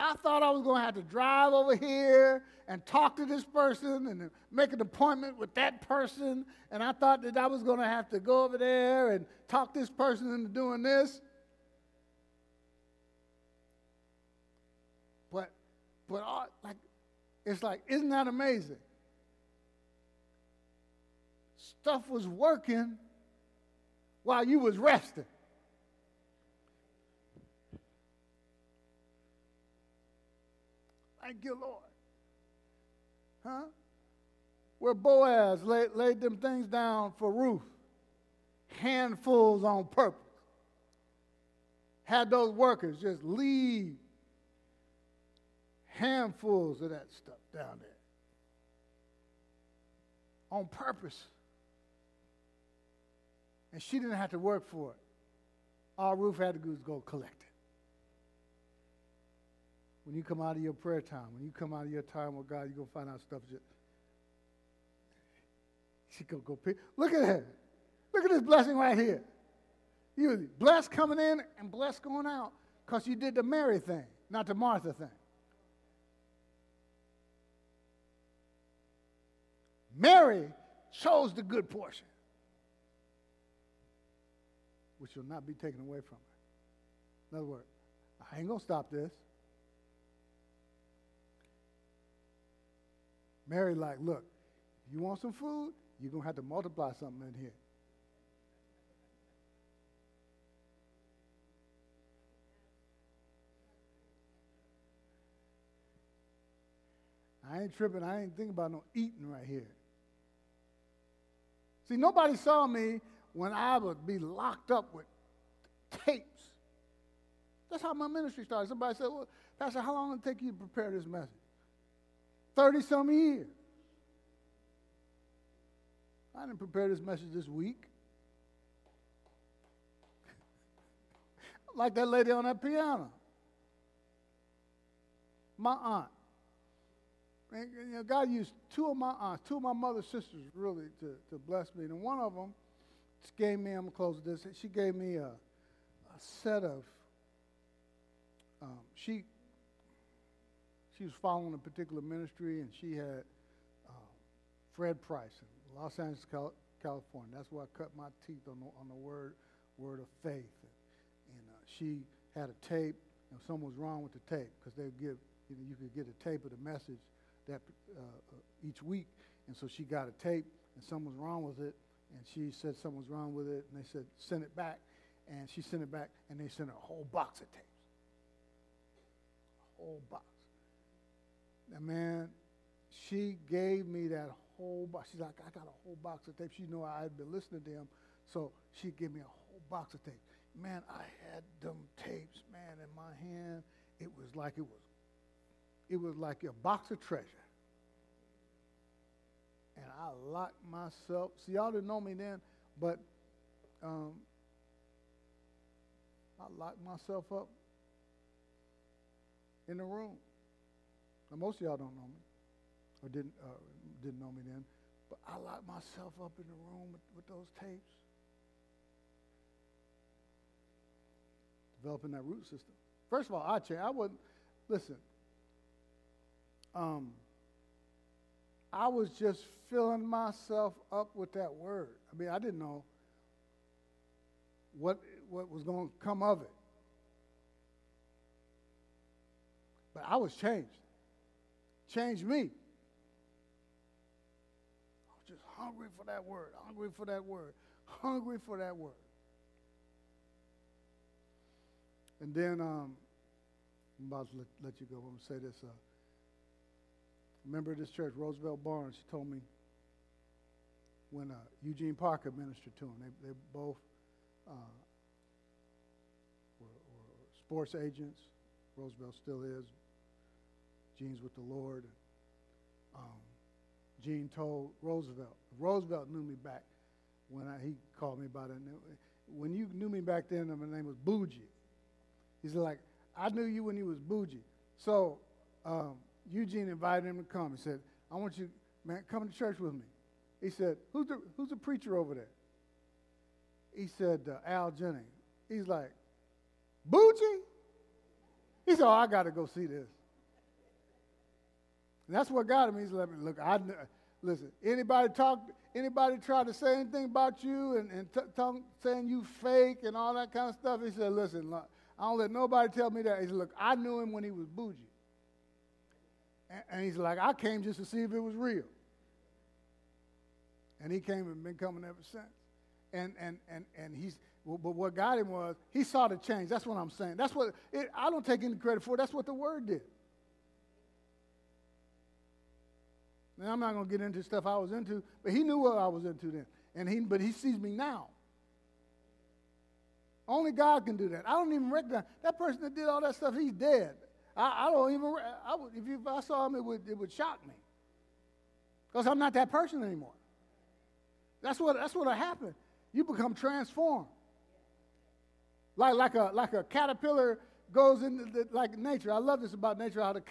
I thought I was going to have to drive over here and talk to this person and make an appointment with that person. And I thought that I was going to have to go over there and talk this person into doing this. But, but all, like, it's like, isn't that amazing? Stuff was working while you was resting. Thank you, Lord. Huh? Where Boaz laid, laid them things down for Ruth, handfuls on purpose. Had those workers just leave handfuls of that stuff down there on purpose. And she didn't have to work for it. All Ruth had to do was go collect it. When you come out of your prayer time, when you come out of your time with God, you're going to find out stuff that she go go pick. Look at that. Look at this blessing right here. You blessed coming in and blessed going out because you did the Mary thing, not the Martha thing. Mary chose the good portion, which will not be taken away from her. In other words, I ain't going to stop this. Mary, like, look, you want some food? You're going to have to multiply something in here. I ain't tripping. I ain't thinking about no eating right here. See, nobody saw me when I would be locked up with tapes. That's how my ministry started. Somebody said, well, Pastor, how long did it take you to prepare this message? 30 some years. I didn't prepare this message this week. like that lady on that piano. My aunt. And, you know, God used two of my aunts, two of my mother's sisters, really, to, to bless me. And one of them gave me, I'm going to close this, she gave me a, a set of, um, she she was following a particular ministry, and she had uh, Fred Price in Los Angeles, California. That's where I cut my teeth on the, on the word word of faith. And, and uh, she had a tape, and something was wrong with the tape because they give you know you could get a tape of the message that uh, uh, each week, and so she got a tape, and something was wrong with it, and she said something was wrong with it, and they said send it back, and she sent it back, and they sent her a whole box of tapes, a whole box. And man, she gave me that whole box. She's like, I got a whole box of tapes. She knew I had been listening to him, so she gave me a whole box of tapes. Man, I had them tapes, man, in my hand. It was like it was, it was like a box of treasure. And I locked myself. See, y'all didn't know me then, but um, I locked myself up in the room. Now, most of y'all don't know me, or didn't, uh, didn't know me then, but I locked myself up in the room with, with those tapes. Developing that root system. First of all, I changed. I wasn't, listen, um, I was just filling myself up with that word. I mean, I didn't know what, what was going to come of it. But I was changed changed me. I was just hungry for that word, hungry for that word, hungry for that word. And then um, I'm about to let, let, you go. I'm going to say this. Uh, member of this church, Roosevelt Barnes, she told me when uh, Eugene Parker ministered to him, they, they both uh, were, were sports agents. Roosevelt still is, Gene's with the Lord. Um, Gene told Roosevelt. Roosevelt knew me back when I, he called me by about it. When you knew me back then, my name was Bougie. He's like, I knew you when you was Bougie. So um, Eugene invited him to come. He said, I want you, man, come to church with me. He said, who's the, who's the preacher over there? He said, uh, Al Jennings. He's like, Bougie? He said, Oh, I got to go see this. That's what got him. He's like, Look, I listen. Anybody talk? Anybody try to say anything about you and, and t- talk, saying you fake and all that kind of stuff? He said, Listen, look, I don't let nobody tell me that. He said, Look, I knew him when he was bougie. And, and he's like, I came just to see if it was real. And he came and been coming ever since. And and and and he's but what got him was he saw the change. That's what I'm saying. That's what it, I don't take any credit for. That's what the word did. Now I'm not going to get into stuff I was into, but he knew what I was into then, and he but he sees me now. Only God can do that. I don't even recognize that person that did all that stuff. He's dead. I, I don't even. I would, if, you, if I saw him, it would it would shock me because I'm not that person anymore. That's what that's what happened. You become transformed. Like like a like a caterpillar goes into the, like nature. I love this about nature. How the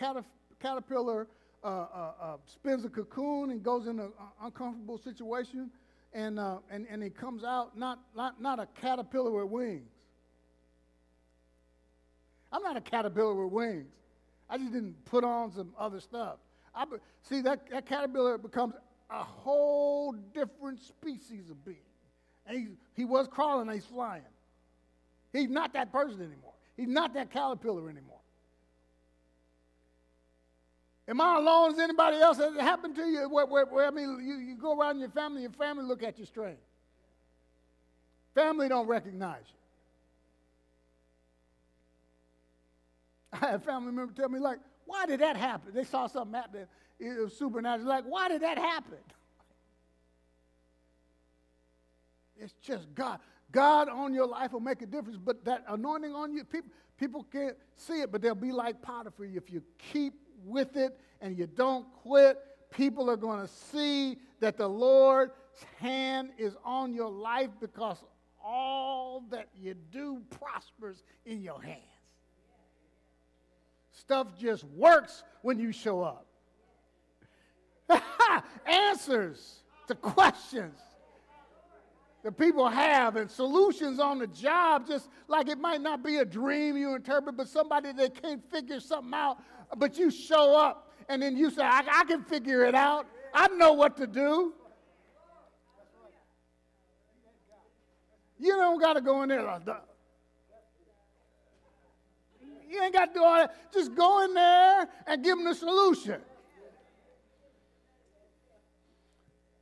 caterpillar uh, uh, uh, spins a cocoon and goes in an uncomfortable situation, and, uh, and, and he comes out not, not, not a caterpillar with wings. I'm not a caterpillar with wings. I just didn't put on some other stuff. I, see, that, that caterpillar becomes a whole different species of being. And he, he was crawling he's flying. He's not that person anymore. He's not that caterpillar anymore. Am I alone? Has anybody else has it happened to you? Where, where, where, I mean, you, you go around your family, your family look at you strange. Family don't recognize you. I had a family member tell me, like, why did that happen? They saw something happen. It was supernatural. Like, why did that happen? It's just God. God on your life will make a difference, but that anointing on you, people, people can't see it, but they'll be like Potiphar if you keep with it and you don't quit, people are going to see that the Lord's hand is on your life because all that you do prospers in your hands. Stuff just works when you show up. Answers to questions that people have and solutions on the job, just like it might not be a dream you interpret, but somebody that can't figure something out but you show up and then you say, I, I can figure it out. I know what to do. You don't got to go in there like that. You ain't got to do all that. Just go in there and give them the solution.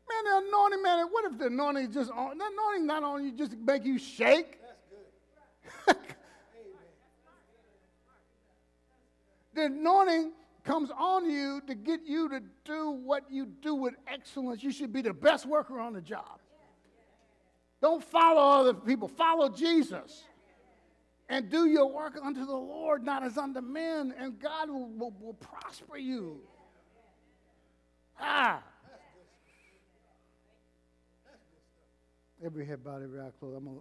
Man, the anointing, man, what if the anointing just on, the anointing not on you just make you shake? The anointing comes on you to get you to do what you do with excellence. You should be the best worker on the job. Don't follow other people, follow Jesus. And do your work unto the Lord, not as unto men, and God will, will, will prosper you. Ah. Every head bowed, every eye closed. I'm gonna,